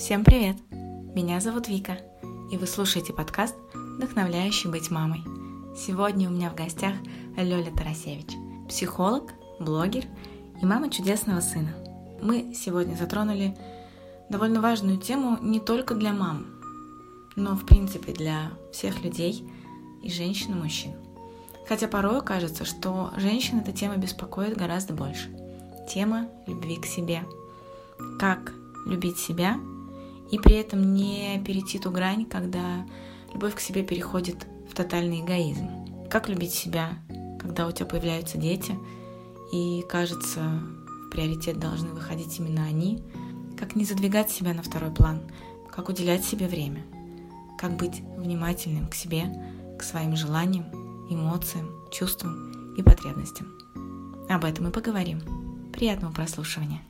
Всем привет! Меня зовут Вика, и вы слушаете подкаст «Вдохновляющий быть мамой». Сегодня у меня в гостях Лёля Тарасевич, психолог, блогер и мама чудесного сына. Мы сегодня затронули довольно важную тему не только для мам, но в принципе для всех людей и женщин и мужчин. Хотя порой кажется, что женщин эта тема беспокоит гораздо больше. Тема любви к себе. Как любить себя и при этом не перейти ту грань, когда любовь к себе переходит в тотальный эгоизм. Как любить себя, когда у тебя появляются дети, и кажется, в приоритет должны выходить именно они, как не задвигать себя на второй план, как уделять себе время, как быть внимательным к себе, к своим желаниям, эмоциям, чувствам и потребностям. Об этом и поговорим. Приятного прослушивания.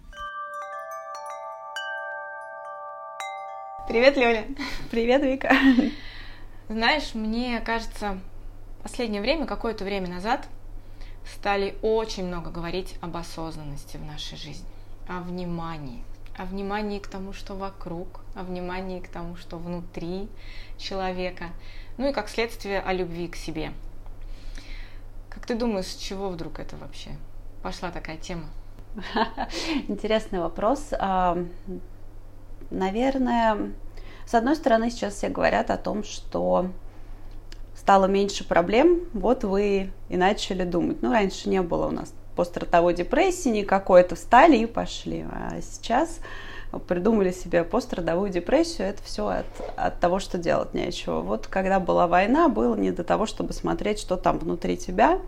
Привет, Лёля. Привет, Вика. Знаешь, мне кажется, в последнее время, какое-то время назад, стали очень много говорить об осознанности в нашей жизни, о внимании, о внимании к тому, что вокруг, о внимании к тому, что внутри человека, ну и как следствие о любви к себе. Как ты думаешь, с чего вдруг это вообще пошла такая тема? Интересный вопрос. Наверное, с одной стороны, сейчас все говорят о том, что стало меньше проблем, вот вы и начали думать. Ну, раньше не было у нас постратовой депрессии никакой, это встали и пошли. А сейчас придумали себе пострадовую депрессию, это все от, от того, что делать нечего. Вот когда была война, было не до того, чтобы смотреть, что там внутри тебя,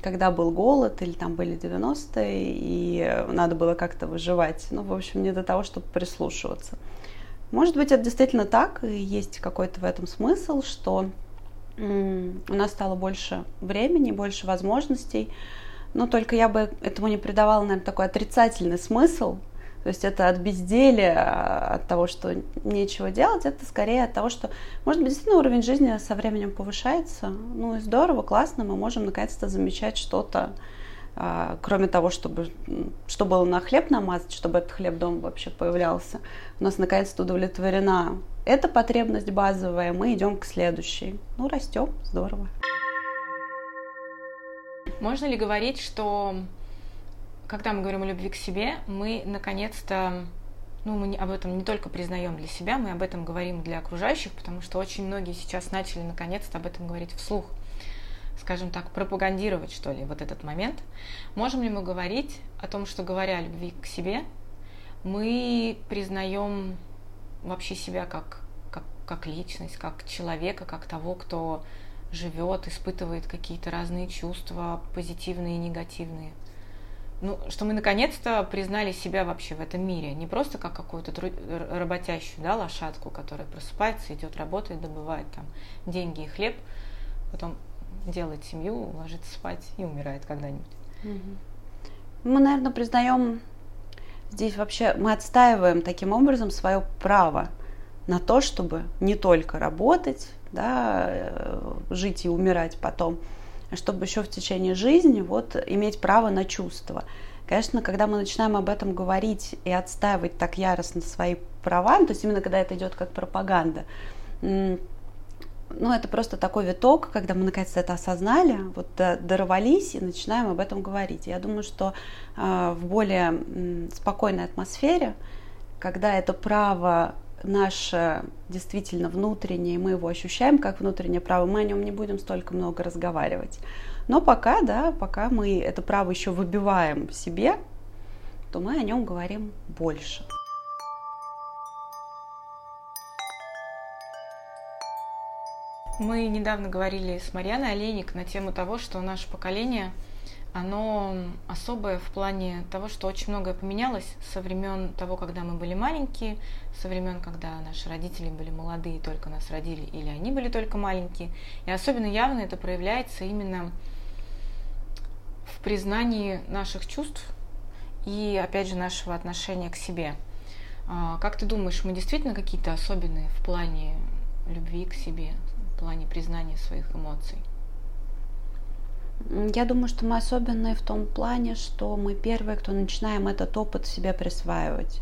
когда был голод или там были 90-е, и надо было как-то выживать. Ну, в общем, не до того, чтобы прислушиваться. Может быть, это действительно так, и есть какой-то в этом смысл, что у нас стало больше времени, больше возможностей, но только я бы этому не придавала, наверное, такой отрицательный смысл, то есть это от безделия, от того, что нечего делать, это скорее от того, что, может быть, действительно уровень жизни со временем повышается. Ну и здорово, классно, мы можем наконец-то замечать что-то, а, кроме того, чтобы что было на хлеб намазать, чтобы этот хлеб дома вообще появлялся. У нас наконец-то удовлетворена эта потребность базовая, мы идем к следующей. Ну, растем, здорово. Можно ли говорить, что когда мы говорим о любви к себе, мы наконец-то, ну, мы об этом не только признаем для себя, мы об этом говорим для окружающих, потому что очень многие сейчас начали наконец-то об этом говорить вслух, скажем так, пропагандировать, что ли, вот этот момент. Можем ли мы говорить о том, что говоря о любви к себе, мы признаем вообще себя как, как, как личность, как человека, как того, кто живет, испытывает какие-то разные чувства, позитивные и негативные ну, что мы наконец-то признали себя вообще в этом мире, не просто как какую-то труд... работящую да, лошадку, которая просыпается, идет работает, добывает там деньги и хлеб, потом делает семью, ложится спать и умирает когда-нибудь. Мы, наверное, признаем здесь вообще, мы отстаиваем таким образом свое право на то, чтобы не только работать, да, э, жить и умирать потом, чтобы еще в течение жизни вот иметь право на чувства. Конечно, когда мы начинаем об этом говорить и отстаивать так яростно свои права, ну, то есть именно когда это идет как пропаганда, ну, это просто такой виток, когда мы наконец-то это осознали, вот дорвались и начинаем об этом говорить. Я думаю, что э, в более спокойной атмосфере, когда это право наше действительно внутреннее, мы его ощущаем как внутреннее право, мы о нем не будем столько много разговаривать. Но пока, да, пока мы это право еще выбиваем себе, то мы о нем говорим больше. Мы недавно говорили с Марьяной Олейник на тему того, что наше поколение – оно особое в плане того, что очень многое поменялось со времен того, когда мы были маленькие, со времен, когда наши родители были молодые, только нас родили, или они были только маленькие. И особенно явно это проявляется именно в признании наших чувств и, опять же, нашего отношения к себе. А, как ты думаешь, мы действительно какие-то особенные в плане любви к себе, в плане признания своих эмоций? Я думаю, что мы особенные в том плане, что мы первые, кто начинаем этот опыт себе присваивать.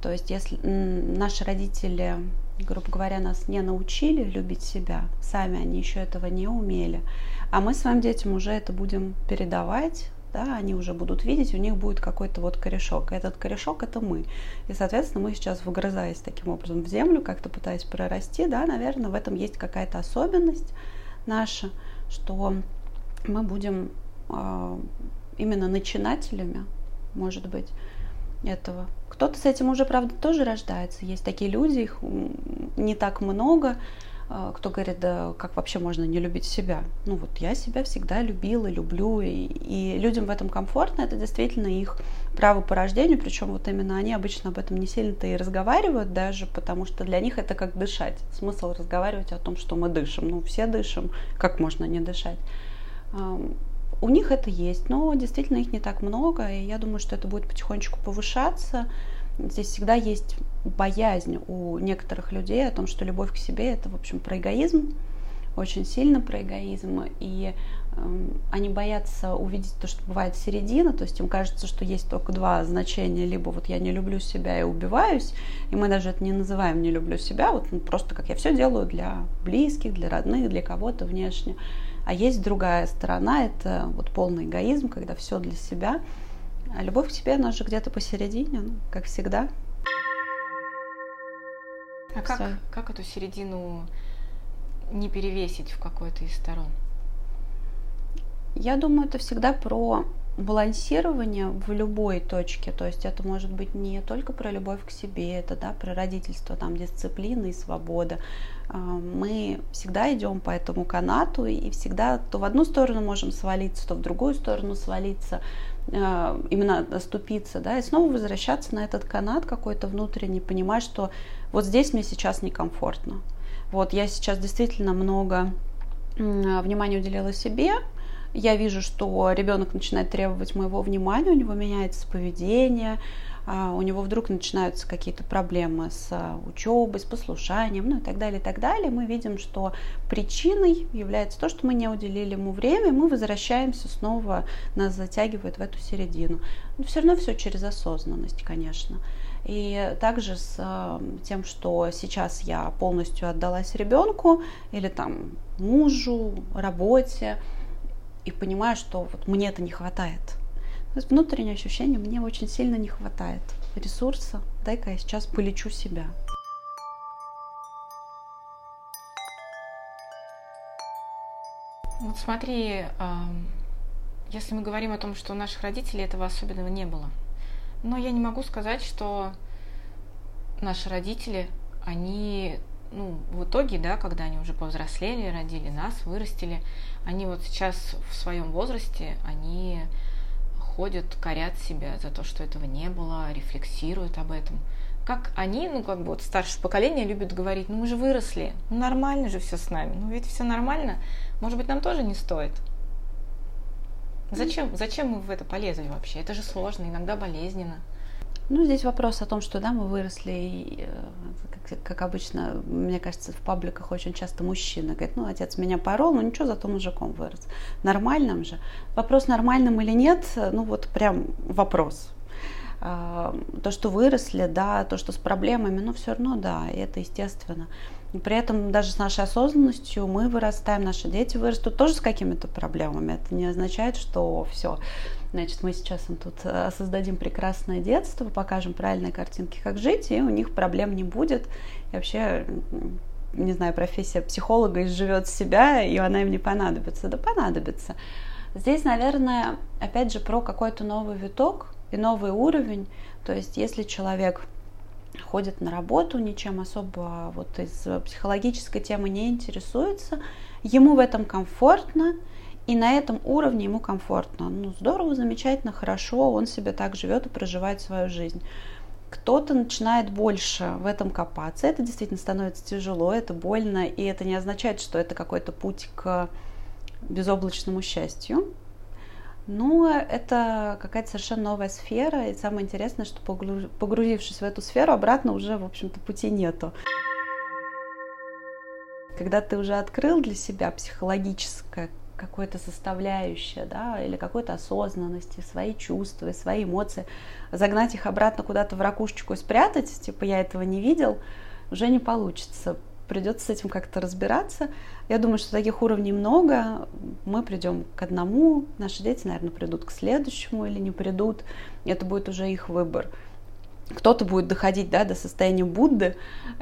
То есть если наши родители, грубо говоря, нас не научили любить себя, сами они еще этого не умели, а мы своим детям уже это будем передавать, да, они уже будут видеть, у них будет какой-то вот корешок. Этот корешок это мы. И, соответственно, мы сейчас, выгрызаясь таким образом в землю, как-то пытаясь прорасти, да, наверное, в этом есть какая-то особенность наша, что мы будем э, именно начинателями, может быть, этого. Кто-то с этим уже, правда, тоже рождается. Есть такие люди, их не так много, а, кто говорит, да как вообще можно не любить себя? Ну вот я себя всегда любила, люблю, и, и людям в этом комфортно, это действительно их право по рождению, причем вот именно они обычно об этом не сильно-то и разговаривают даже, потому что для них это как дышать. Смысл разговаривать о том, что мы дышим. Ну, все дышим, как можно не дышать? У них это есть, но действительно их не так много, и я думаю, что это будет потихонечку повышаться. Здесь всегда есть боязнь у некоторых людей о том, что любовь к себе это, в общем, про эгоизм, очень сильно про эгоизм, и э, они боятся увидеть то, что бывает середина, то есть им кажется, что есть только два значения, либо вот я не люблю себя и убиваюсь, и мы даже это не называем не люблю себя, вот ну, просто как я все делаю для близких, для родных, для кого-то внешне, а есть другая сторона, это вот полный эгоизм, когда все для себя, а любовь к себе, она же где-то посередине, ну, как всегда. А как, как эту середину не перевесить в какой-то из сторон? Я думаю, это всегда про балансирование в любой точке. То есть это может быть не только про любовь к себе, это да, про родительство, там дисциплина и свобода. А, мы всегда идем по этому канату и всегда то в одну сторону можем свалиться, то в другую сторону свалиться. Э, именно оступиться, да, и снова возвращаться на этот канат какой-то внутренний, понимать, что вот здесь мне сейчас некомфортно. Вот я сейчас действительно много внимания уделила себе, я вижу, что ребенок начинает требовать моего внимания, у него меняется поведение, у него вдруг начинаются какие-то проблемы с а, учебой, с послушанием, ну и так далее, и так далее, мы видим, что причиной является то, что мы не уделили ему время, мы возвращаемся снова, нас затягивает в эту середину. Но все равно все через осознанность, конечно. И также с а, тем, что сейчас я полностью отдалась ребенку или там мужу, работе, и понимаю, что вот мне это не хватает – есть внутреннее ощущение мне очень сильно не хватает ресурса. Дай-ка я сейчас полечу себя. Вот смотри, если мы говорим о том, что у наших родителей этого особенного не было, но я не могу сказать, что наши родители, они, ну, в итоге, да, когда они уже повзрослели, родили нас, вырастили, они вот сейчас в своем возрасте, они ходят, корят себя за то, что этого не было, рефлексируют об этом. Как они, ну как бы вот старшее поколение любят говорить, ну мы же выросли, ну нормально же все с нами, ну ведь все нормально, может быть нам тоже не стоит. Зачем, зачем мы в это полезли вообще? Это же сложно, иногда болезненно. Ну, здесь вопрос о том, что да, мы выросли, э, как, как обычно, мне кажется, в пабликах очень часто мужчина говорит, ну, отец меня порол, ну ничего, зато мужиком вырос. Нормальным же. Вопрос, нормальным или нет, ну вот прям вопрос. А, то, что выросли, да, то, что с проблемами, ну, все равно, да, это естественно. При этом даже с нашей осознанностью мы вырастаем, наши дети вырастут тоже с какими-то проблемами. Это не означает, что все, значит, мы сейчас им тут э, создадим прекрасное детство, покажем правильные картинки, как жить, и у них проблем не будет. И вообще, не знаю, профессия психолога изживет себя, и она им не понадобится. Да понадобится. Здесь, наверное, опять же, про какой-то новый виток и новый уровень. То есть, если человек ходит на работу, ничем особо вот из психологической темы не интересуется, ему в этом комфортно, и на этом уровне ему комфортно. Ну, здорово, замечательно, хорошо, он себе так живет и проживает свою жизнь. Кто-то начинает больше в этом копаться, это действительно становится тяжело, это больно, и это не означает, что это какой-то путь к безоблачному счастью. Ну, это какая-то совершенно новая сфера, и самое интересное, что погрузившись в эту сферу, обратно уже, в общем-то, пути нету. Когда ты уже открыл для себя психологическое какое-то составляющее, да, или какой-то осознанности, свои чувства, свои эмоции, загнать их обратно куда-то в ракушечку и спрятать, типа я этого не видел, уже не получится. Придется с этим как-то разбираться. Я думаю, что таких уровней много. Мы придем к одному, наши дети, наверное, придут к следующему или не придут. Это будет уже их выбор кто-то будет доходить да, до состояния Будды,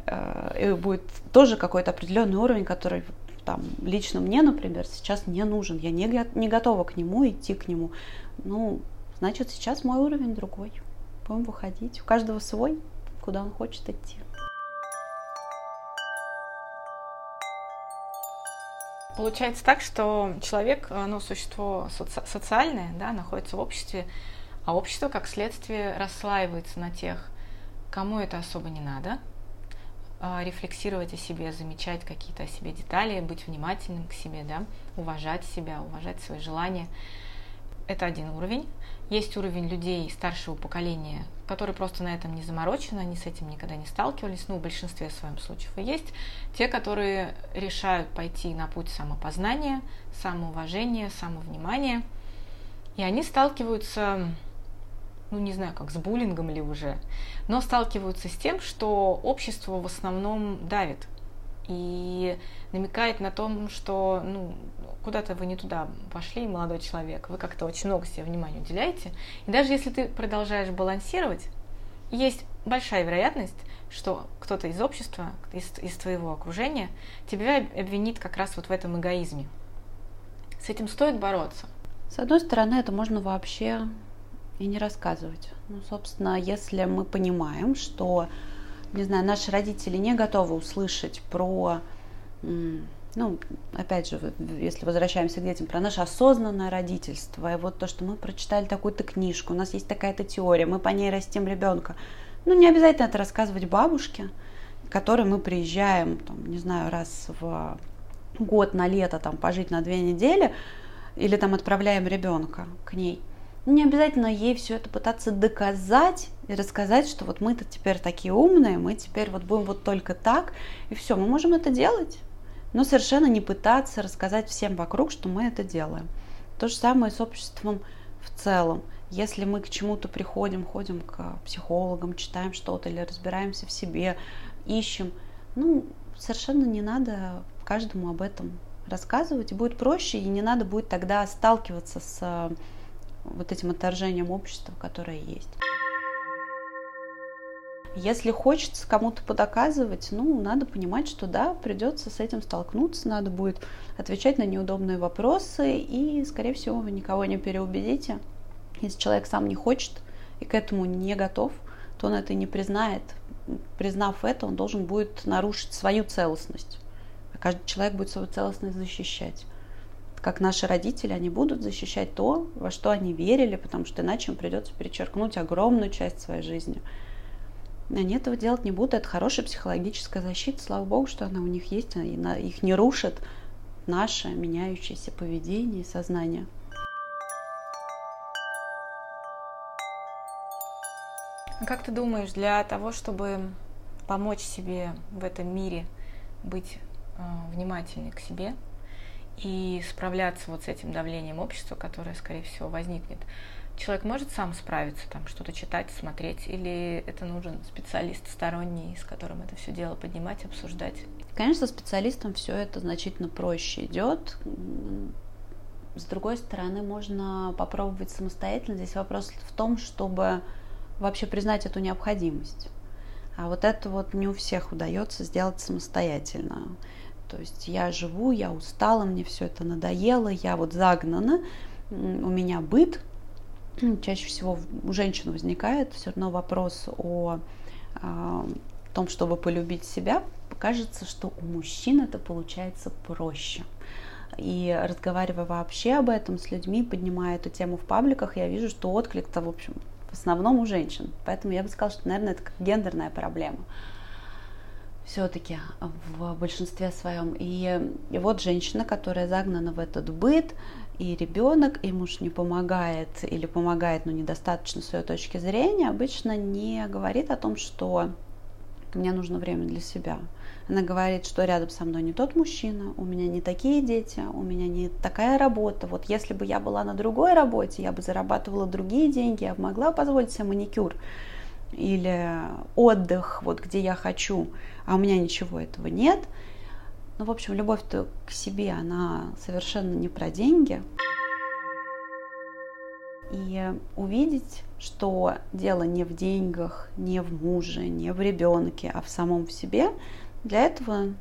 э, и будет тоже какой-то определенный уровень, который там, лично мне, например, сейчас не нужен, я не, не готова к нему, идти к нему. Ну, значит, сейчас мой уровень другой. Будем выходить. У каждого свой, куда он хочет идти. Получается так, что человек, ну, существо соци- социальное, да, находится в обществе, а общество, как следствие, расслаивается на тех, кому это особо не надо, рефлексировать о себе, замечать какие-то о себе детали, быть внимательным к себе, да, уважать себя, уважать свои желания. Это один уровень. Есть уровень людей старшего поколения, которые просто на этом не заморочены, они с этим никогда не сталкивались, ну, в большинстве своем случаев. И есть те, которые решают пойти на путь самопознания, самоуважения, самовнимания, и они сталкиваются ну не знаю, как с буллингом ли уже, но сталкиваются с тем, что общество в основном давит и намекает на том, что ну, куда-то вы не туда пошли, молодой человек, вы как-то очень много себе внимания уделяете. И даже если ты продолжаешь балансировать, есть большая вероятность, что кто-то из общества, из, из твоего окружения тебя обвинит как раз вот в этом эгоизме. С этим стоит бороться. С одной стороны, это можно вообще и не рассказывать. Ну, собственно, если мы понимаем, что, не знаю, наши родители не готовы услышать про, ну, опять же, если возвращаемся к детям, про наше осознанное родительство, и вот то, что мы прочитали такую-то книжку, у нас есть такая-то теория, мы по ней растим ребенка. Ну, не обязательно это рассказывать бабушке, к которой мы приезжаем, там, не знаю, раз в год на лето там пожить на две недели, или там отправляем ребенка к ней – не обязательно ей все это пытаться доказать и рассказать, что вот мы-то теперь такие умные, мы теперь вот будем вот только так, и все, мы можем это делать, но совершенно не пытаться рассказать всем вокруг, что мы это делаем. То же самое с обществом в целом. Если мы к чему-то приходим, ходим к психологам, читаем что-то или разбираемся в себе, ищем, ну, совершенно не надо каждому об этом рассказывать, и будет проще, и не надо будет тогда сталкиваться с вот этим отторжением общества, которое есть. Если хочется кому-то подоказывать, ну, надо понимать, что да, придется с этим столкнуться, надо будет отвечать на неудобные вопросы, и, скорее всего, вы никого не переубедите. Если человек сам не хочет и к этому не готов, то он это не признает. Признав это, он должен будет нарушить свою целостность. А каждый человек будет свою целостность защищать как наши родители, они будут защищать то, во что они верили, потому что иначе им придется перечеркнуть огромную часть своей жизни. Они этого делать не будут. Это хорошая психологическая защита. Слава богу, что она у них есть. И их не рушит наше меняющееся поведение и сознание. Как ты думаешь, для того, чтобы помочь себе в этом мире быть э, внимательнее к себе, и справляться вот с этим давлением общества, которое, скорее всего, возникнет. Человек может сам справиться, там что-то читать, смотреть, или это нужен специалист сторонний, с которым это все дело поднимать, обсуждать? Конечно, специалистам все это значительно проще идет. С другой стороны, можно попробовать самостоятельно. Здесь вопрос в том, чтобы вообще признать эту необходимость. А вот это вот не у всех удается сделать самостоятельно. То есть я живу, я устала, мне все это надоело, я вот загнана, у меня быт. Чаще всего у женщин возникает все равно вопрос о, о том, чтобы полюбить себя. Кажется, что у мужчин это получается проще. И разговаривая вообще об этом с людьми, поднимая эту тему в пабликах, я вижу, что отклик-то, в общем, в основном у женщин. Поэтому я бы сказала, что, наверное, это как гендерная проблема все-таки в большинстве своем. И, и вот женщина, которая загнана в этот быт, и ребенок, и муж не помогает или помогает, но недостаточно с ее точки зрения, обычно не говорит о том, что мне нужно время для себя. Она говорит, что рядом со мной не тот мужчина, у меня не такие дети, у меня не такая работа. Вот если бы я была на другой работе, я бы зарабатывала другие деньги, я бы могла позволить себе маникюр или отдых, вот где я хочу, а у меня ничего этого нет. Ну, в общем, любовь-то к себе, она совершенно не про деньги. И увидеть, что дело не в деньгах, не в муже, не в ребенке, а в самом в себе, для этого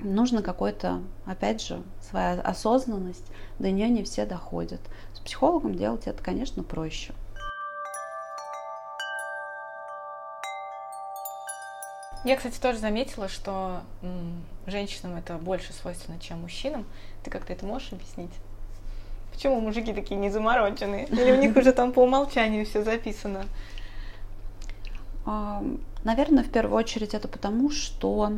нужно какой-то, опять же, своя осознанность, до нее не все доходят. С психологом делать это, конечно, проще. Я, кстати, тоже заметила, что женщинам это больше свойственно, чем мужчинам. Ты как-то это можешь объяснить? Почему мужики такие незамороченные? Или у них уже там по умолчанию все записано? Наверное, в первую очередь это потому, что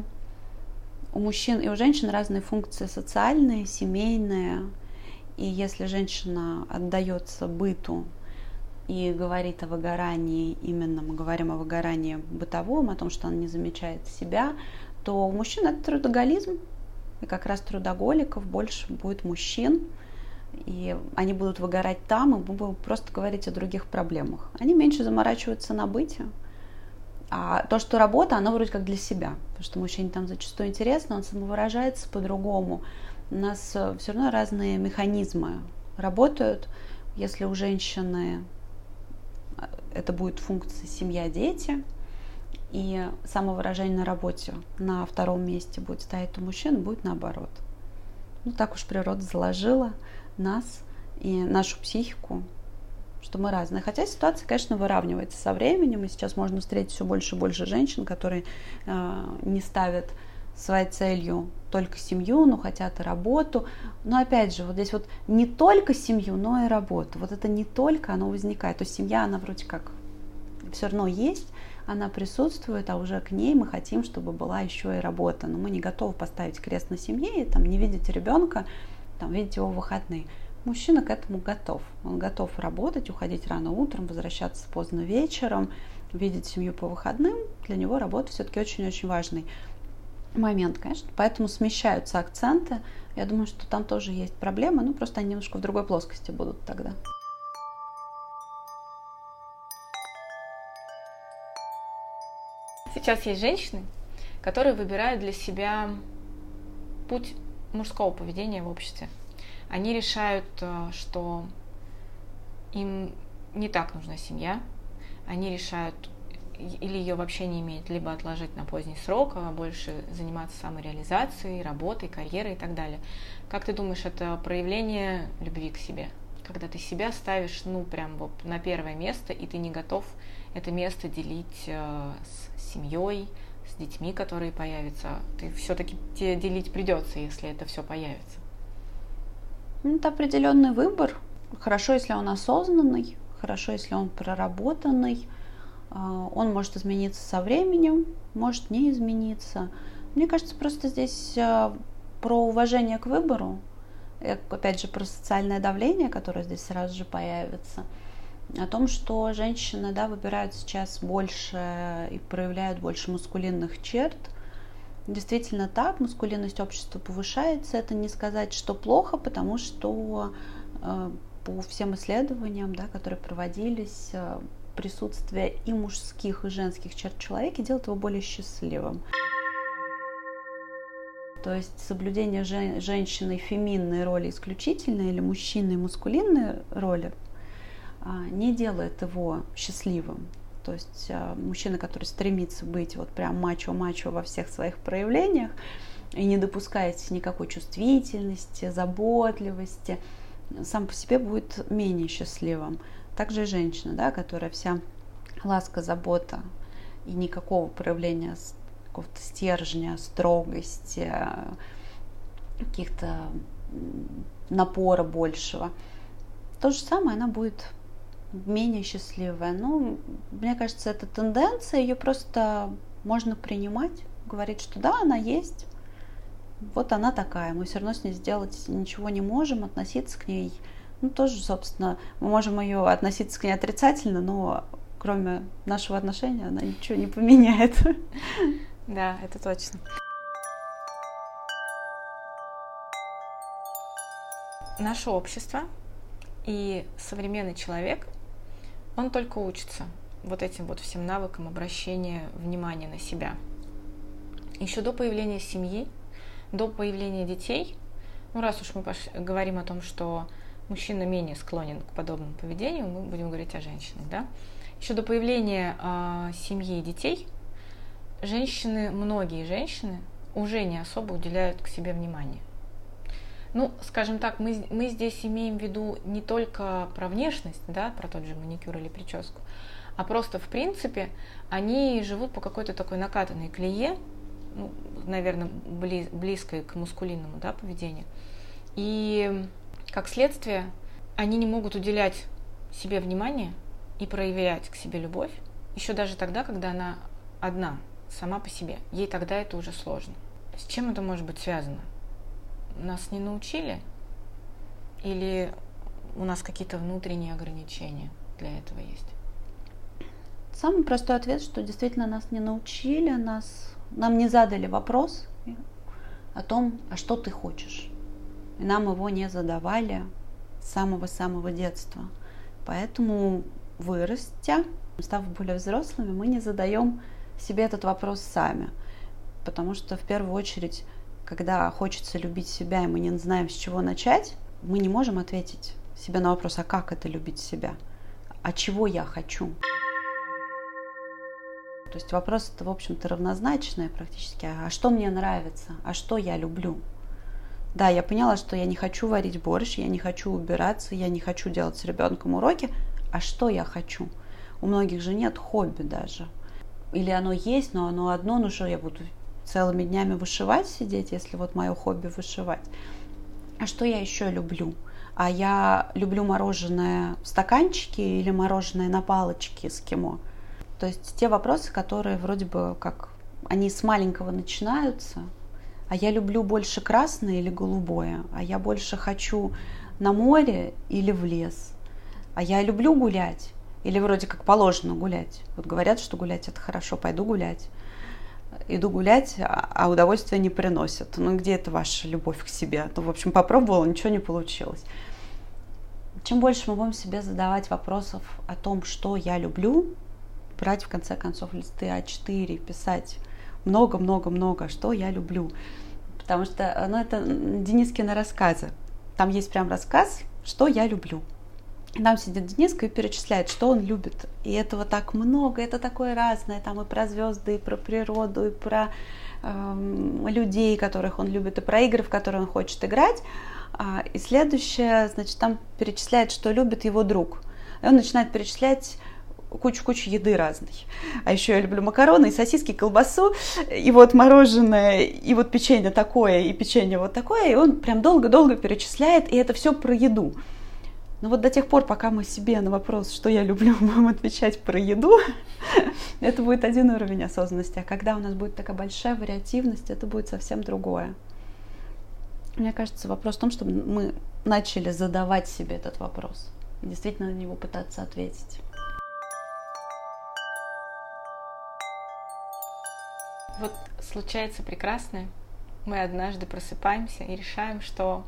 у мужчин и у женщин разные функции социальные, семейные. И если женщина отдается быту и говорит о выгорании, именно мы говорим о выгорании бытовом, о том, что она не замечает себя, то у мужчин это трудоголизм, и как раз трудоголиков больше будет мужчин, и они будут выгорать там, и мы будем просто говорить о других проблемах. Они меньше заморачиваются на быте. А то, что работа, она вроде как для себя, потому что мужчине там зачастую интересно, он самовыражается по-другому. У нас все равно разные механизмы работают. Если у женщины это будет функция семья, дети, и самовыражение на работе на втором месте будет стоять у мужчин, будет наоборот. Ну так уж природа заложила нас и нашу психику, что мы разные. Хотя ситуация, конечно, выравнивается со временем, и сейчас можно встретить все больше и больше женщин, которые э, не ставят своей целью только семью, но хотят и работу. Но опять же, вот здесь вот не только семью, но и работу. Вот это не только, оно возникает. То есть семья, она вроде как все равно есть, она присутствует, а уже к ней мы хотим, чтобы была еще и работа. Но мы не готовы поставить крест на семье и там не видеть ребенка, там, видеть его в выходные. Мужчина к этому готов. Он готов работать, уходить рано утром, возвращаться поздно вечером, видеть семью по выходным. Для него работа все-таки очень-очень важный момент, конечно. Поэтому смещаются акценты. Я думаю, что там тоже есть проблемы, ну просто они немножко в другой плоскости будут тогда. Сейчас есть женщины, которые выбирают для себя путь мужского поведения в обществе они решают, э, что им не так нужна семья, они решают или ее вообще не иметь, либо отложить на поздний срок, а больше заниматься самореализацией, работой, карьерой и так далее. Как ты думаешь, это проявление любви к себе? Когда ты себя ставишь, ну, прям вот на первое место, и ты не готов это место делить э, с семьей, с детьми, которые появятся. Ты все-таки тебе делить придется, если это все появится. Ну, это определенный выбор. Хорошо, если он осознанный, хорошо, если он проработанный. А, он может измениться со временем, может не измениться. Мне кажется, просто здесь а, про уважение к выбору, опять же, про социальное давление, которое здесь сразу же появится, о том, что женщины да, выбирают сейчас больше и проявляют больше маскулинных черт – Действительно так, маскулинность общества повышается. Это не сказать, что плохо, потому что э, по всем исследованиям, да, которые проводились, э, присутствие и мужских, и женских черт человека делает его более счастливым. То есть соблюдение жен, женщины феминной роли исключительной или мужчины мускулинной роли а, не делает его счастливым. То есть э, мужчина, который стремится быть вот прям мачо-мачо во всех своих проявлениях и не допускает никакой чувствительности, заботливости, сам по себе будет менее счастливым. Также женщина, да, которая вся ласка, забота и никакого проявления какого-то стержня, строгости, каких-то напора большего. То же самое она будет менее счастливая. Ну, мне кажется, это тенденция, ее просто можно принимать, говорить, что да, она есть, вот она такая, мы все равно с ней сделать ничего не можем, относиться к ней, ну, тоже, собственно, мы можем ее относиться к ней отрицательно, но кроме нашего отношения, она ничего не поменяет. Да, это точно. Наше общество и современный человек, он только учится вот этим вот всем навыкам обращения внимания на себя. Еще до появления семьи, до появления детей, ну раз уж мы говорим о том, что мужчина менее склонен к подобному поведению, мы будем говорить о женщинах, да? Еще до появления э, семьи и детей женщины, многие женщины уже не особо уделяют к себе внимание. Ну, скажем так, мы, мы здесь имеем в виду не только про внешность, да, про тот же маникюр или прическу, а просто, в принципе, они живут по какой-то такой накатанной клее, ну, наверное, близ, близкой к мускулинному да, поведению. И как следствие, они не могут уделять себе внимание и проявлять к себе любовь, еще даже тогда, когда она одна, сама по себе. Ей тогда это уже сложно. С чем это может быть связано? Нас не научили? Или у нас какие-то внутренние ограничения для этого есть? Самый простой ответ, что действительно нас не научили, нас, нам не задали вопрос о том, а что ты хочешь. Нам его не задавали с самого-самого детства. Поэтому вырастя, став более взрослыми, мы не задаем себе этот вопрос сами. Потому что в первую очередь, когда хочется любить себя, и мы не знаем, с чего начать, мы не можем ответить себе на вопрос, а как это любить себя? А чего я хочу? То есть вопрос это, в общем-то, равнозначный практически. А что мне нравится? А что я люблю? Да, я поняла, что я не хочу варить борщ, я не хочу убираться, я не хочу делать с ребенком уроки. А что я хочу? У многих же нет хобби даже. Или оно есть, но оно одно, ну что я буду целыми днями вышивать сидеть, если вот мое хобби вышивать. А что я еще люблю? А я люблю мороженое в стаканчике или мороженое на палочке с кимо. То есть те вопросы, которые вроде бы как они с маленького начинаются, а я люблю больше красное или голубое, а я больше хочу на море или в лес, а я люблю гулять, или вроде как положено гулять. Вот говорят, что гулять это хорошо, пойду гулять. Иду гулять, а, а удовольствия не приносит. Ну где это ваша любовь к себе? Ну, в общем, попробовала, ничего не получилось. Чем больше мы будем себе задавать вопросов о том, что я люблю, брать в конце концов листы А4, писать много-много-много, что я люблю. Потому что, ну, это Денискины рассказы. Там есть прям рассказ, что я люблю. И там сидит Дениска и перечисляет, что он любит. И этого так много, это такое разное. Там и про звезды, и про природу, и про э, людей, которых он любит, и про игры, в которые он хочет играть. А, и следующее, значит, там перечисляет, что любит его друг. И он начинает перечислять кучу-кучу еды разной. А еще я люблю макароны, и сосиски, и колбасу, и вот мороженое, и вот печенье такое, и печенье вот такое. И он прям долго-долго перечисляет, и это все про еду. Но вот до тех пор, пока мы себе на вопрос, что я люблю, будем отвечать про еду, это будет один уровень осознанности. А когда у нас будет такая большая вариативность, это будет совсем другое. Мне кажется, вопрос в том, чтобы мы начали задавать себе этот вопрос. Действительно на него пытаться ответить. Вот случается прекрасное. Мы однажды просыпаемся и решаем, что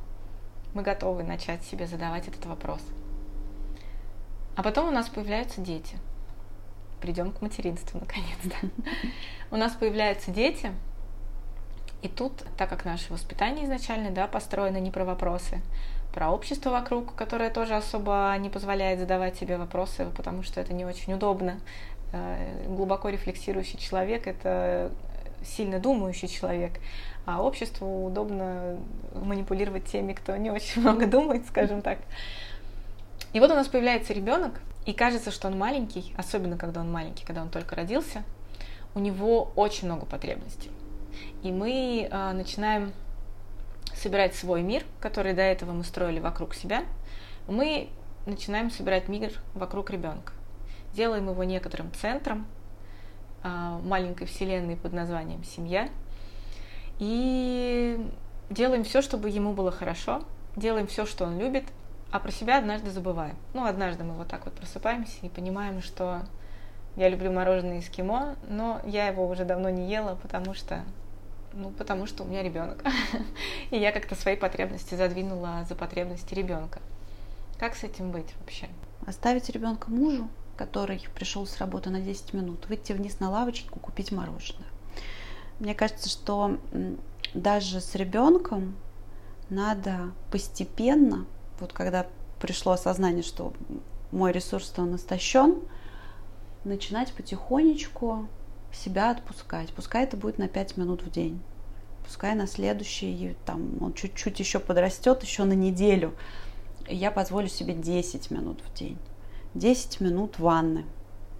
мы готовы начать себе задавать этот вопрос. А потом у нас появляются дети. Придем к материнству наконец-то. У нас появляются дети, и тут, так как наше воспитание изначально да, построено не про вопросы, про общество вокруг, которое тоже особо не позволяет задавать себе вопросы, потому что это не очень удобно. Э, глубоко рефлексирующий человек – это сильно думающий человек, а обществу удобно манипулировать теми, кто не очень много думает, скажем так. И вот у нас появляется ребенок, и кажется, что он маленький, особенно когда он маленький, когда он только родился, у него очень много потребностей. И мы э, начинаем собирать свой мир, который до этого мы строили вокруг себя. Мы начинаем собирать мир вокруг ребенка. Делаем его некоторым центром, маленькой вселенной под названием семья. И делаем все, чтобы ему было хорошо, делаем все, что он любит, а про себя однажды забываем. Ну, однажды мы вот так вот просыпаемся и понимаем, что Я люблю мороженое эскимо, но я его уже давно не ела, потому что ну, потому что у меня ребенок. И я как-то свои потребности задвинула за потребности ребенка. Как с этим быть вообще? Оставить ребенка мужу, который пришел с работы на 10 минут, выйти вниз на лавочку, купить мороженое. Мне кажется, что даже с ребенком надо постепенно, вот когда пришло осознание, что мой ресурс он истощен, начинать потихонечку себя отпускать. Пускай это будет на 5 минут в день. Пускай на следующий, там, он чуть-чуть еще подрастет, еще на неделю. Я позволю себе 10 минут в день. 10 минут ванны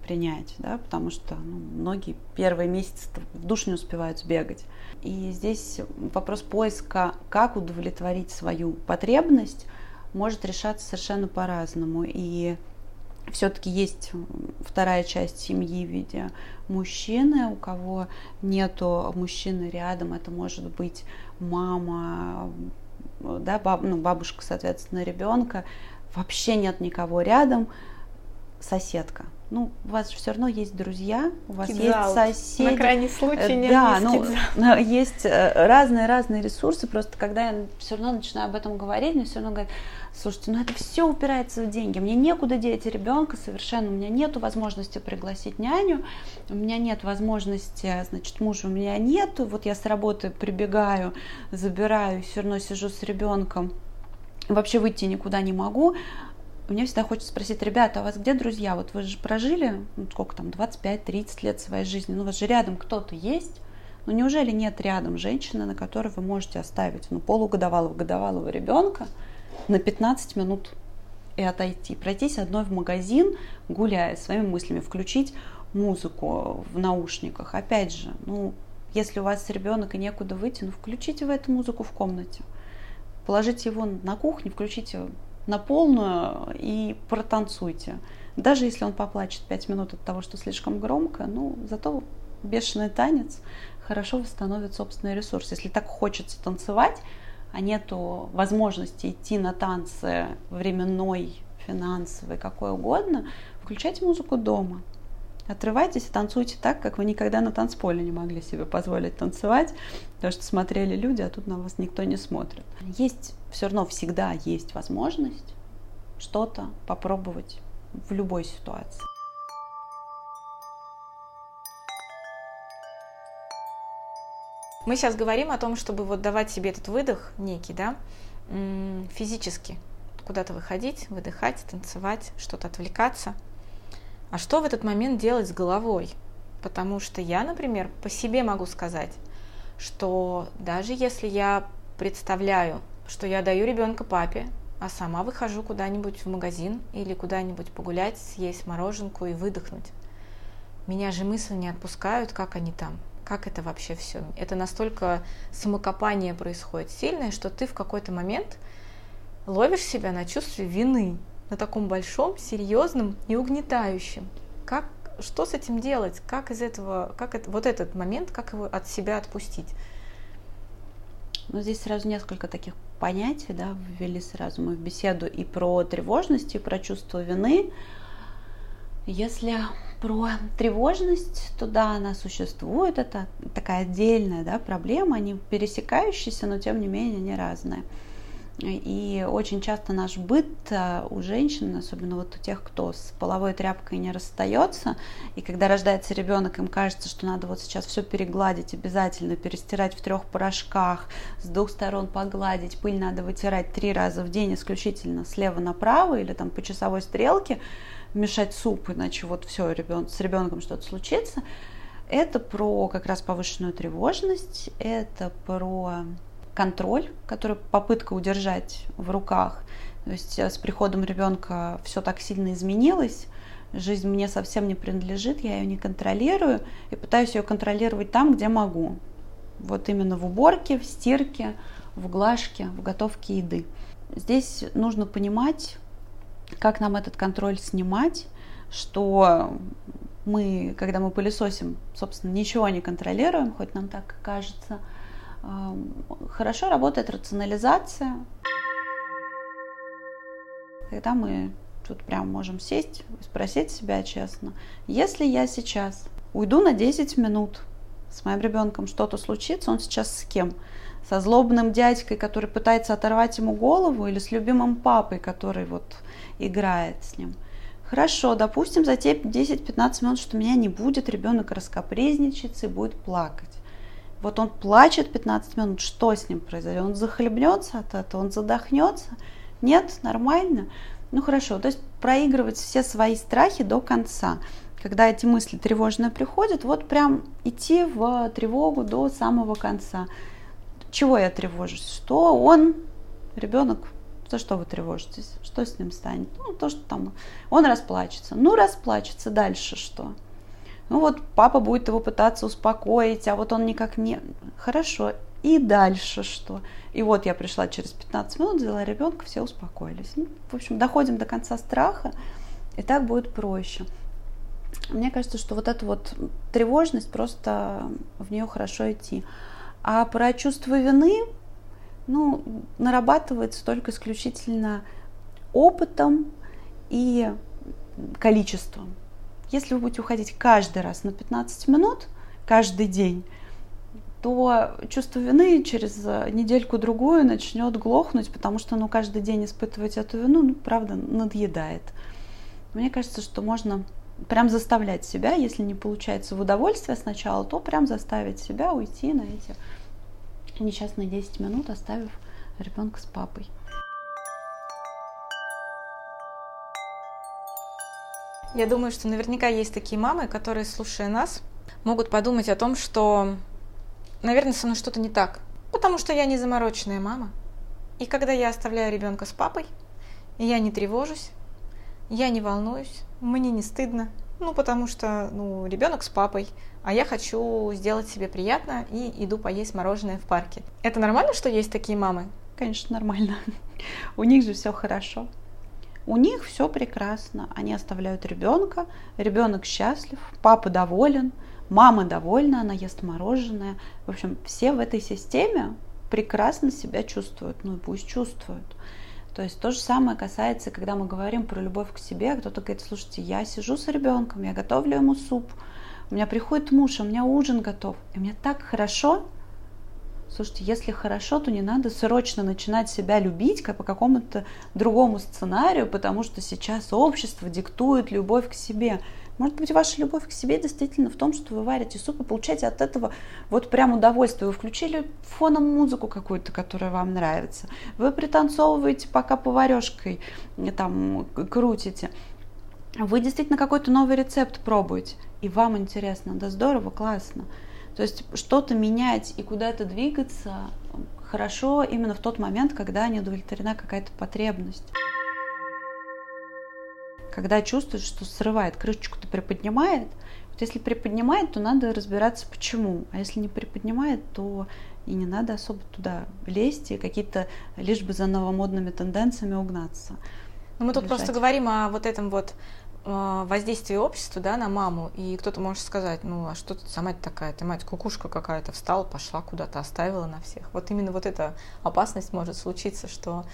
принять, да, потому что ну, многие первые месяцы в душ не успевают сбегать. И здесь вопрос поиска, как удовлетворить свою потребность, может решаться совершенно по-разному. И все-таки есть вторая часть семьи в виде мужчины, у кого нету мужчины рядом, это может быть мама, да, баб, ну, бабушка, соответственно, ребенка, вообще нет никого рядом, соседка. Ну, у вас все равно есть друзья, у вас кидзал. есть соседи. На крайний случай не Да, ну, есть разные-разные ресурсы, просто когда я все равно начинаю об этом говорить, мне все равно говорят, слушайте, ну это все упирается в деньги, мне некуда деть ребенка совершенно, у меня нет возможности пригласить няню, у меня нет возможности, значит, мужа у меня нету, вот я с работы прибегаю, забираю, все равно сижу с ребенком, вообще выйти никуда не могу, мне всегда хочется спросить, ребята, а у вас где друзья? Вот вы же прожили, ну, сколько там, 25-30 лет своей жизни, ну, у вас же рядом кто-то есть? Ну, неужели нет рядом женщины, на которой вы можете оставить, ну, полугодовалого, годовалого ребенка на 15 минут и отойти, пройтись одной в магазин, гуляя своими мыслями, включить музыку в наушниках. Опять же, ну, если у вас ребенок и некуда выйти, ну, включите в эту музыку в комнате. Положите его на кухне, включите на полную и протанцуйте. Даже если он поплачет 5 минут от того, что слишком громко, ну, зато бешеный танец хорошо восстановит собственный ресурс. Если так хочется танцевать, а нету возможности идти на танцы временной, финансовой, какой угодно, включайте музыку дома. Отрывайтесь и танцуйте так, как вы никогда на танцполе не могли себе позволить танцевать, потому что смотрели люди, а тут на вас никто не смотрит. Есть все равно всегда есть возможность что-то попробовать в любой ситуации. Мы сейчас говорим о том, чтобы вот давать себе этот выдох некий, да, физически куда-то выходить, выдыхать, танцевать, что-то отвлекаться – а что в этот момент делать с головой? Потому что я, например, по себе могу сказать, что даже если я представляю, что я даю ребенка папе, а сама выхожу куда-нибудь в магазин или куда-нибудь погулять, съесть мороженку и выдохнуть. Меня же мысли не отпускают, как они там, как это вообще все. Это настолько самокопание происходит сильное, что ты в какой-то момент ловишь себя на чувстве вины на таком большом, серьезном и угнетающем. Как, что с этим делать? Как из этого, как это, вот этот момент, как его от себя отпустить? Ну, здесь сразу несколько таких понятий, да, ввели сразу мы в беседу и про тревожность, и про чувство вины. Если про тревожность, то да, она существует, это такая отдельная да, проблема, они пересекающиеся, но тем не менее они разные. И очень часто наш быт э, у женщин, особенно вот у тех, кто с половой тряпкой не расстается, и когда рождается ребенок, им кажется, что надо вот сейчас все перегладить обязательно, перестирать в трех порошках, с двух сторон погладить, пыль надо вытирать три раза в день исключительно слева направо или там по часовой стрелке, мешать суп, иначе вот все, ребен, с ребенком что-то случится. Это про как раз повышенную тревожность, это про контроль, который попытка удержать в руках. То есть э, с приходом ребенка все так сильно изменилось, жизнь мне совсем не принадлежит, я ее не контролирую и пытаюсь ее контролировать там, где могу. Вот именно в уборке, в стирке, в глажке, в готовке еды. Здесь нужно понимать, как нам этот контроль снимать, что мы, когда мы пылесосим, собственно, ничего не контролируем, хоть нам так кажется – Хорошо работает рационализация, когда мы вот прям можем сесть, спросить себя честно, если я сейчас уйду на 10 минут с моим ребенком, что-то случится, он сейчас с кем? Со злобным дядькой, который пытается оторвать ему голову, или с любимым папой, который вот играет с ним. Хорошо, допустим, за те 10-15 минут, что меня не будет, ребенок раскопризничается и будет плакать. Вот он плачет 15 минут, что с ним произойдет? Он захлебнется от этого, он задохнется? Нет, нормально. Ну хорошо, то есть проигрывать все свои страхи до конца. Когда эти мысли тревожные приходят, вот прям идти в тревогу до самого конца. Чего я тревожусь? Что он, ребенок, за что вы тревожитесь? Что с ним станет? Ну, то, что там он расплачется. Ну, расплачется, дальше что? Ну вот папа будет его пытаться успокоить, а вот он никак не... Хорошо, и дальше что? И вот я пришла через 15 минут, взяла ребенка, все успокоились. Ну, в общем, доходим до конца страха, и так будет проще. Мне кажется, что вот эта вот тревожность, просто в нее хорошо идти. А про чувство вины, ну, нарабатывается только исключительно опытом и количеством. Если вы будете уходить каждый раз на 15 минут, каждый день, то чувство вины через недельку-другую начнет глохнуть, потому что ну, каждый день испытывать эту вину, ну, правда, надъедает. Мне кажется, что можно прям заставлять себя, если не получается в удовольствие сначала, то прям заставить себя уйти на эти несчастные 10 минут, оставив ребенка с папой. Я думаю, что наверняка есть такие мамы, которые, слушая нас, могут подумать о том, что, наверное, со мной что-то не так, потому что я не замороченная мама. И когда я оставляю ребенка с папой, я не тревожусь, я не волнуюсь, мне не стыдно, ну, потому что, ну, ребенок с папой, а я хочу сделать себе приятно и иду поесть мороженое в парке. Это нормально, что есть такие мамы? Конечно, нормально. У них же все хорошо. У них все прекрасно. Они оставляют ребенка, ребенок счастлив, папа доволен, мама довольна, она ест мороженое. В общем, все в этой системе прекрасно себя чувствуют. Ну и пусть чувствуют. То есть то же самое касается, когда мы говорим про любовь к себе, кто-то говорит, слушайте, я сижу с ребенком, я готовлю ему суп, у меня приходит муж, у меня ужин готов, и мне так хорошо, Слушайте, если хорошо, то не надо срочно начинать себя любить как по какому-то другому сценарию, потому что сейчас общество диктует любовь к себе. Может быть, ваша любовь к себе действительно в том, что вы варите суп и получаете от этого вот прям удовольствие. Вы включили фоном музыку какую-то, которая вам нравится. Вы пританцовываете, пока поварешкой там крутите. Вы действительно какой-то новый рецепт пробуете. И вам интересно. Да здорово, классно. То есть что-то менять и куда-то двигаться хорошо именно в тот момент, когда не удовлетворена какая-то потребность. Когда чувствуешь, что срывает, крышечку-то приподнимает, вот если приподнимает, то надо разбираться почему. А если не приподнимает, то и не надо особо туда лезть и какие-то лишь бы за новомодными тенденциями угнаться. Ну, мы тут Бежать. просто говорим о вот этом вот воздействие общества да, на маму, и кто-то может сказать, ну а что ты за мать такая, ты мать кукушка какая-то, встала, пошла куда-то, оставила на всех. Вот именно вот эта опасность может случиться, что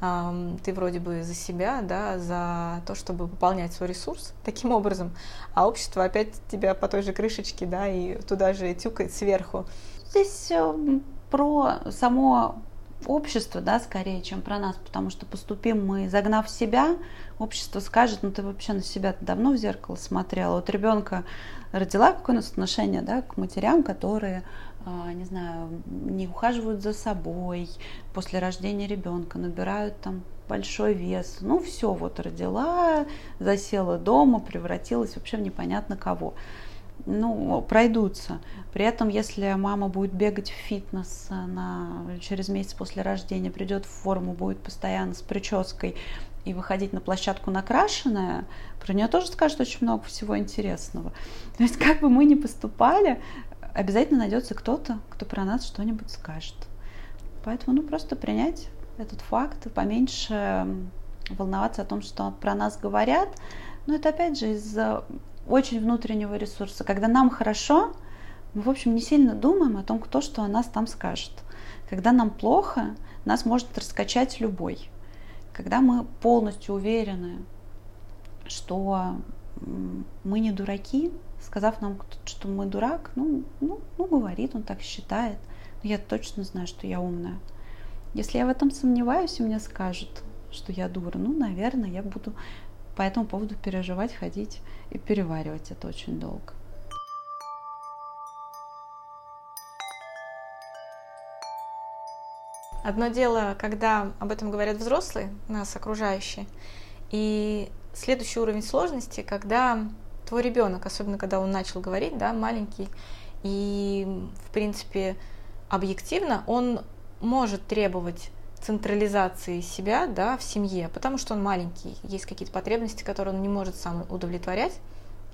э, ты вроде бы за себя, да, за то, чтобы пополнять свой ресурс таким образом, а общество опять тебя по той же крышечке, да, и туда же тюкает сверху. Здесь э, про само общество, да, скорее, чем про нас, потому что поступим мы, загнав себя, общество скажет, ну ты вообще на себя давно в зеркало смотрела. Вот ребенка родила, какое у нас отношение, да, к матерям, которые, а, не знаю, не ухаживают за собой после рождения ребенка, набирают там большой вес. Ну все, вот родила, засела дома, превратилась вообще в непонятно кого ну, пройдутся. При этом, если мама будет бегать в фитнес на, через месяц после рождения, придет в форму, будет постоянно с прической и выходить на площадку накрашенная, про нее тоже скажут очень много всего интересного. То есть, как бы мы ни поступали, обязательно найдется кто-то, кто про нас что-нибудь скажет. Поэтому, ну, просто принять этот факт и поменьше волноваться о том, что про нас говорят. Но это, опять же, из-за очень внутреннего ресурса. Когда нам хорошо, мы, в общем, не сильно думаем о том, кто что о нас там скажет. Когда нам плохо, нас может раскачать любой. Когда мы полностью уверены что мы не дураки, сказав нам, что мы дурак, ну, ну, ну, говорит, он так считает. Но я точно знаю, что я умная. Если я в этом сомневаюсь, и мне скажут, что я дура, ну, наверное, я буду по этому поводу переживать, ходить и переваривать это очень долго. Одно дело, когда об этом говорят взрослые, нас окружающие, и следующий уровень сложности, когда твой ребенок, особенно когда он начал говорить, да, маленький, и, в принципе, объективно, он может требовать централизации себя да, в семье, потому что он маленький, есть какие-то потребности, которые он не может сам удовлетворять,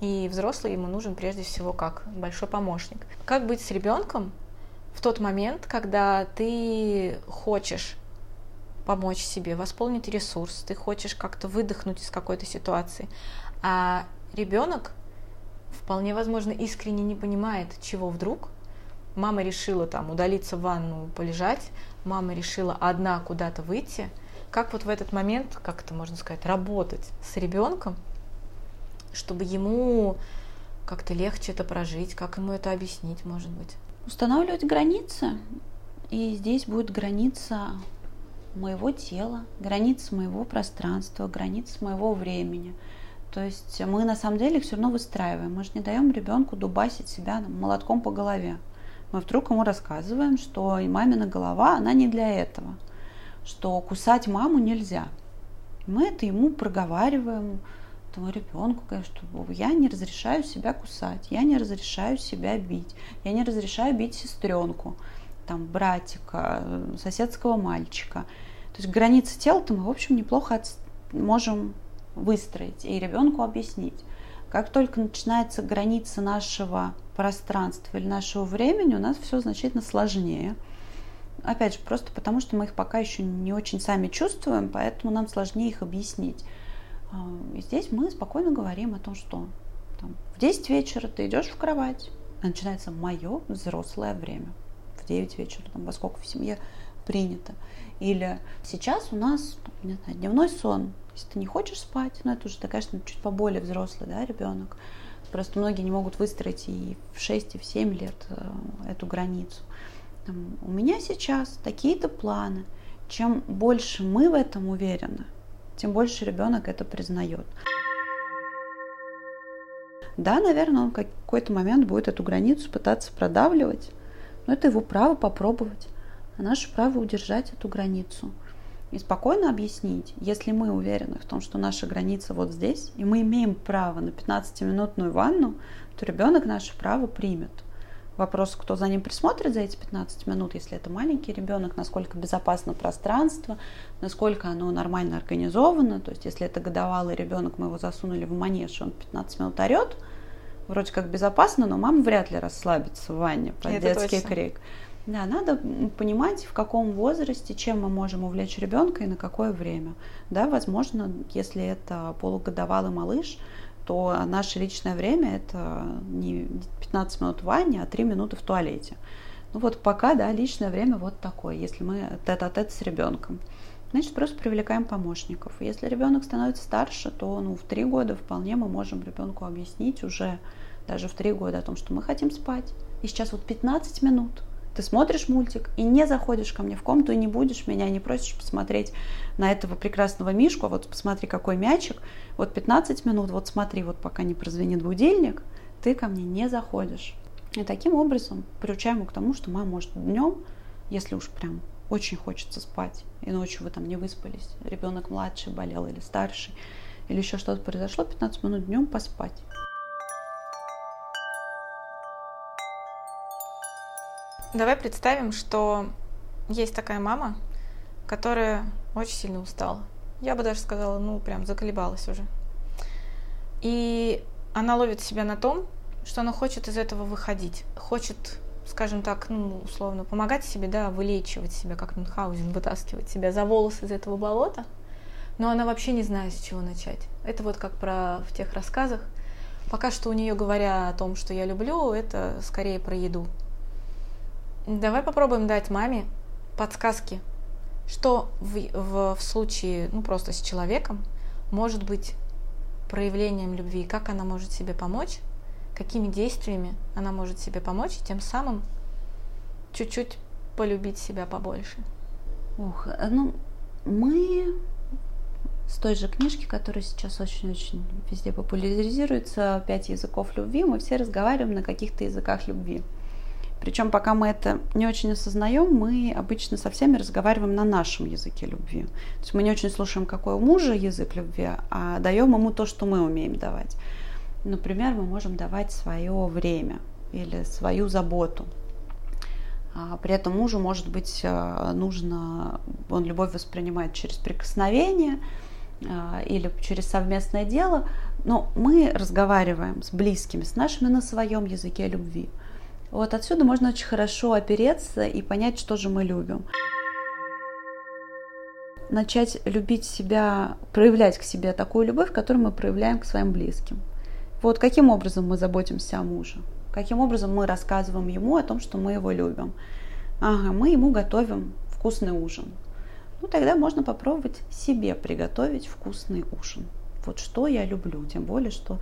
и взрослый ему нужен прежде всего как большой помощник. Как быть с ребенком, в тот момент, когда ты хочешь помочь себе, восполнить ресурс, ты хочешь как-то выдохнуть из какой-то ситуации, а ребенок вполне возможно искренне не понимает, чего вдруг. Мама решила там удалиться в ванну, полежать, мама решила одна куда-то выйти. Как вот в этот момент, как это можно сказать, работать с ребенком, чтобы ему как-то легче это прожить, как ему это объяснить, может быть? Устанавливать границы. И здесь будет граница моего тела, граница моего пространства, граница моего времени. То есть мы на самом деле все равно выстраиваем. Мы же не даем ребенку дубасить себя молотком по голове. Мы вдруг ему рассказываем, что и мамина голова, она не для этого, что кусать маму нельзя. Мы это ему проговариваем, этому ребенку, конечно, я не разрешаю себя кусать, я не разрешаю себя бить, я не разрешаю бить сестренку, там, братика, соседского мальчика. То есть границы тела-то мы, в общем, неплохо от... можем выстроить и ребенку объяснить. Как только начинается граница нашего пространства или нашего времени, у нас все значительно сложнее. Опять же, просто потому что мы их пока еще не очень сами чувствуем, поэтому нам сложнее их объяснить. А, и здесь мы спокойно говорим о том, что там, в 10 вечера ты идешь в кровать, и начинается мое взрослое время. В 9 вечера, там, во сколько в семье принято. Или сейчас у нас не знаю, дневной сон. Если ты не хочешь спать, ну это уже, конечно, чуть поболее взрослый да, ребенок. Просто многие не могут выстроить и в 6, и в 7 лет э, эту границу. Там, у меня сейчас такие-то планы. Чем больше мы в этом уверены, тем больше ребенок это признает. Да, наверное, он в какой-то момент будет эту границу пытаться продавливать, но это его право попробовать, а наше право удержать эту границу и спокойно объяснить, если мы уверены в том, что наша граница вот здесь, и мы имеем право на 15-минутную ванну, то ребенок наше право примет. Вопрос, кто за ним присмотрит за эти 15 минут, если это маленький ребенок, насколько безопасно пространство, насколько оно нормально организовано. То есть, если это годовалый ребенок, мы его засунули в манеж, он 15 минут орет, вроде как безопасно, но мама вряд ли расслабится в ванне под это детский точно. крик. Да, надо понимать, в каком возрасте, чем мы можем увлечь ребенка и на какое время. Да, возможно, если это полугодовалый малыш, то наше личное время это не 15 минут в ванне, а 3 минуты в туалете. Ну вот пока, да, личное время вот такое, если мы тет-а-тет с ребенком. Значит, просто привлекаем помощников. Если ребенок становится старше, то ну, в 3 года вполне мы можем ребенку объяснить уже даже в 3 года о том, что мы хотим спать. И сейчас вот 15 минут – ты смотришь мультик и не заходишь ко мне в комнату и не будешь меня, не просишь посмотреть на этого прекрасного мишку, а вот посмотри, какой мячик, вот 15 минут, вот смотри, вот пока не прозвенит будильник, ты ко мне не заходишь. И таким образом приучаем его к тому, что мама может днем, если уж прям очень хочется спать, и ночью вы там не выспались, ребенок младший болел или старший, или еще что-то произошло, 15 минут днем поспать. Давай представим, что есть такая мама, которая очень сильно устала. Я бы даже сказала, ну, прям заколебалась уже. И она ловит себя на том, что она хочет из этого выходить. Хочет, скажем так, ну, условно, помогать себе, да, вылечивать себя, как Мюнхгаузен, вытаскивать себя за волосы из этого болота. Но она вообще не знает, с чего начать. Это вот как про в тех рассказах. Пока что у нее, говоря о том, что я люблю, это скорее про еду. Давай попробуем дать маме подсказки, что в, в, в случае, ну просто с человеком, может быть проявлением любви, как она может себе помочь, какими действиями она может себе помочь, и тем самым чуть-чуть полюбить себя побольше. Ух, ну, мы с той же книжки, которая сейчас очень-очень везде популяризируется, «Пять языков любви», мы все разговариваем на каких-то языках любви. Причем пока мы это не очень осознаем, мы обычно со всеми разговариваем на нашем языке любви. То есть мы не очень слушаем, какой у мужа язык любви, а даем ему то, что мы умеем давать. Например, мы можем давать свое время или свою заботу. А при этом мужу может быть э, нужно, он любовь воспринимает через прикосновение а, или через совместное дело, но мы разговариваем с близкими, с нашими на своем языке любви. Вот отсюда можно очень хорошо опереться и понять, что же мы любим. Начать любить себя, проявлять к себе такую любовь, которую мы проявляем к своим близким. Вот каким образом мы заботимся о муже, каким образом мы рассказываем ему о том, что мы его любим. Ага, мы ему готовим вкусный ужин. Ну, тогда можно попробовать себе приготовить вкусный ужин. Вот что я люблю, тем более, что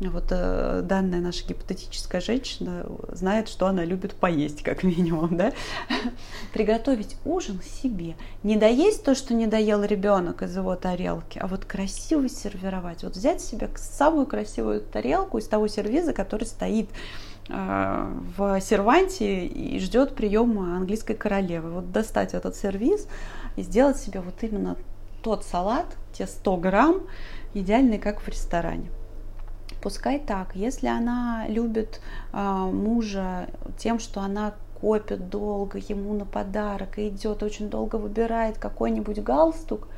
вот э, данная наша гипотетическая женщина знает, что она любит поесть, как минимум, да? Приготовить ужин себе. Не доесть то, что не доел ребенок из его тарелки, а вот красиво сервировать. Вот взять себе самую красивую тарелку из того сервиза, который стоит э, в серванте и ждет приема английской королевы. Вот достать этот сервиз и сделать себе вот именно тот салат, те 100 грамм, идеальный, как в ресторане пускай так. Если она любит э, мужа тем, что она копит долго ему на подарок и идет очень долго выбирает какой-нибудь галстук,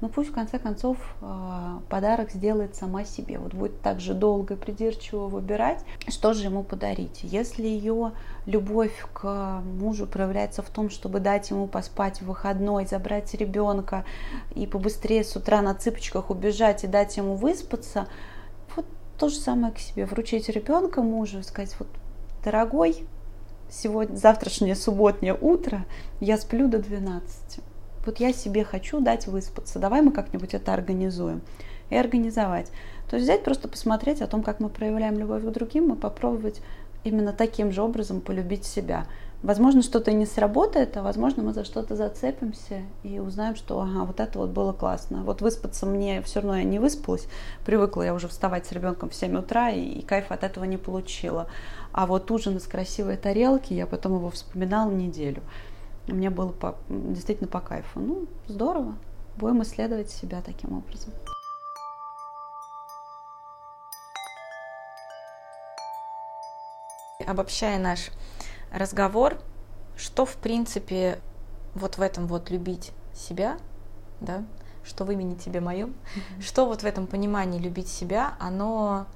ну пусть в конце концов э, подарок сделает сама себе. Вот будет так же долго и придирчиво выбирать, что же ему подарить. Если ее любовь к мужу проявляется в том, чтобы дать ему поспать в выходной, забрать ребенка и побыстрее с утра на цыпочках убежать и дать ему выспаться, то же самое к себе. Вручить ребенка мужу, сказать, вот, дорогой, сегодня, завтрашнее субботнее утро я сплю до 12. Вот я себе хочу дать выспаться. Давай мы как-нибудь это организуем. И организовать. То есть взять, просто посмотреть о том, как мы проявляем любовь к другим, и попробовать именно таким же образом полюбить себя. Возможно, что-то не сработает, а возможно, мы за что-то зацепимся и узнаем, что ага, вот это вот было классно. Вот выспаться мне все равно я не выспалась, привыкла я уже вставать с ребенком в 7 утра и, и кайф от этого не получила. А вот ужин из красивой тарелки, я потом его вспоминала неделю. Мне было по, действительно по кайфу. Ну, здорово. Будем исследовать себя таким образом. Обобщая наш разговор, что в принципе вот в этом вот любить себя, да, что в имени тебе моем, mm-hmm. что вот в этом понимании любить себя, оно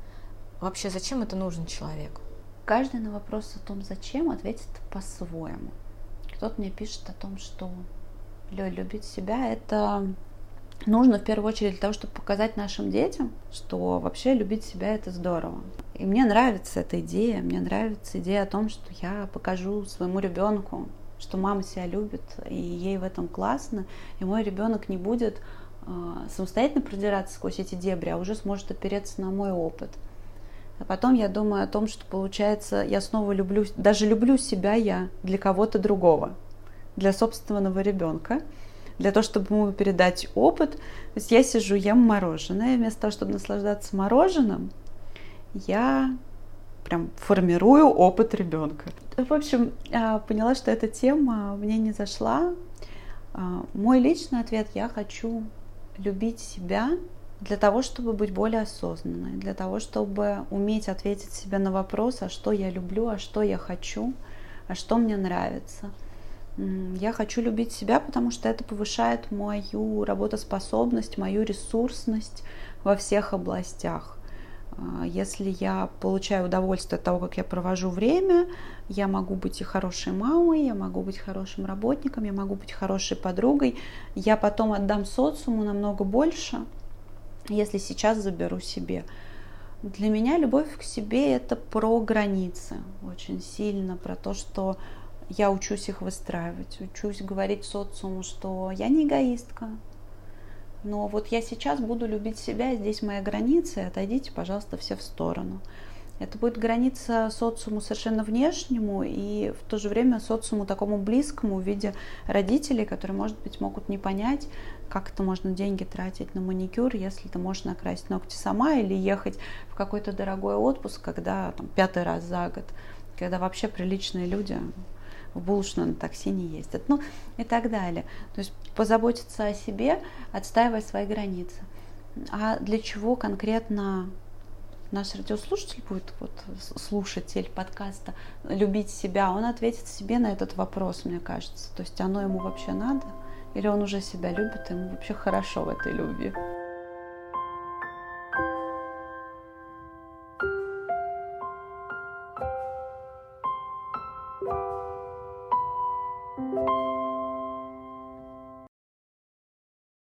вообще зачем это нужно человеку? Каждый на вопрос о том, зачем, ответит по-своему. Кто-то мне пишет о том, что любить себя это нужно в первую очередь для того, чтобы показать нашим детям, что вообще любить себя это здорово. И мне нравится эта идея, мне нравится идея о том, что я покажу своему ребенку, что мама себя любит, и ей в этом классно, и мой ребенок не будет э, самостоятельно продираться сквозь эти дебри, а уже сможет опереться на мой опыт. А потом я думаю о том, что получается, я снова люблю, даже люблю себя я для кого-то другого, для собственного ребенка для того, чтобы ему передать опыт. То есть я сижу, ем мороженое, вместо того, чтобы наслаждаться мороженым, я прям формирую опыт ребенка. В общем, а, поняла, что эта тема мне не зашла. А, мой личный ответ – я хочу любить себя для того, чтобы быть более осознанной, для того, чтобы уметь ответить себе на вопрос, а что я люблю, а что я хочу, а что мне нравится – я хочу любить себя, потому что это повышает мою работоспособность, мою ресурсность во всех областях. А, если я получаю удовольствие от того, как я провожу время, я могу быть и хорошей мамой, я могу быть хорошим работником, я могу быть хорошей подругой. Я потом отдам социуму намного больше, если сейчас заберу себе. Для меня любовь к себе это про границы очень сильно, про то, что я учусь их выстраивать, учусь говорить социуму, что я не эгоистка, но вот я сейчас буду любить себя, здесь моя граница, отойдите, пожалуйста, все в сторону. Это будет граница социуму совершенно внешнему и в то же время социуму такому близкому в виде родителей, которые, может быть, могут не понять, как это можно деньги тратить на маникюр, если ты можешь накрасить ногти сама или ехать в какой-то дорогой отпуск, когда там, пятый раз за год, когда вообще приличные люди в булочную на такси не ездят, ну и так далее. То есть позаботиться о себе, отстаивая свои границы. А для чего конкретно наш радиослушатель будет, вот, слушатель подкаста, любить себя, он ответит себе на этот вопрос, мне кажется. То есть оно ему вообще надо? Или он уже себя любит, ему вообще хорошо в этой любви?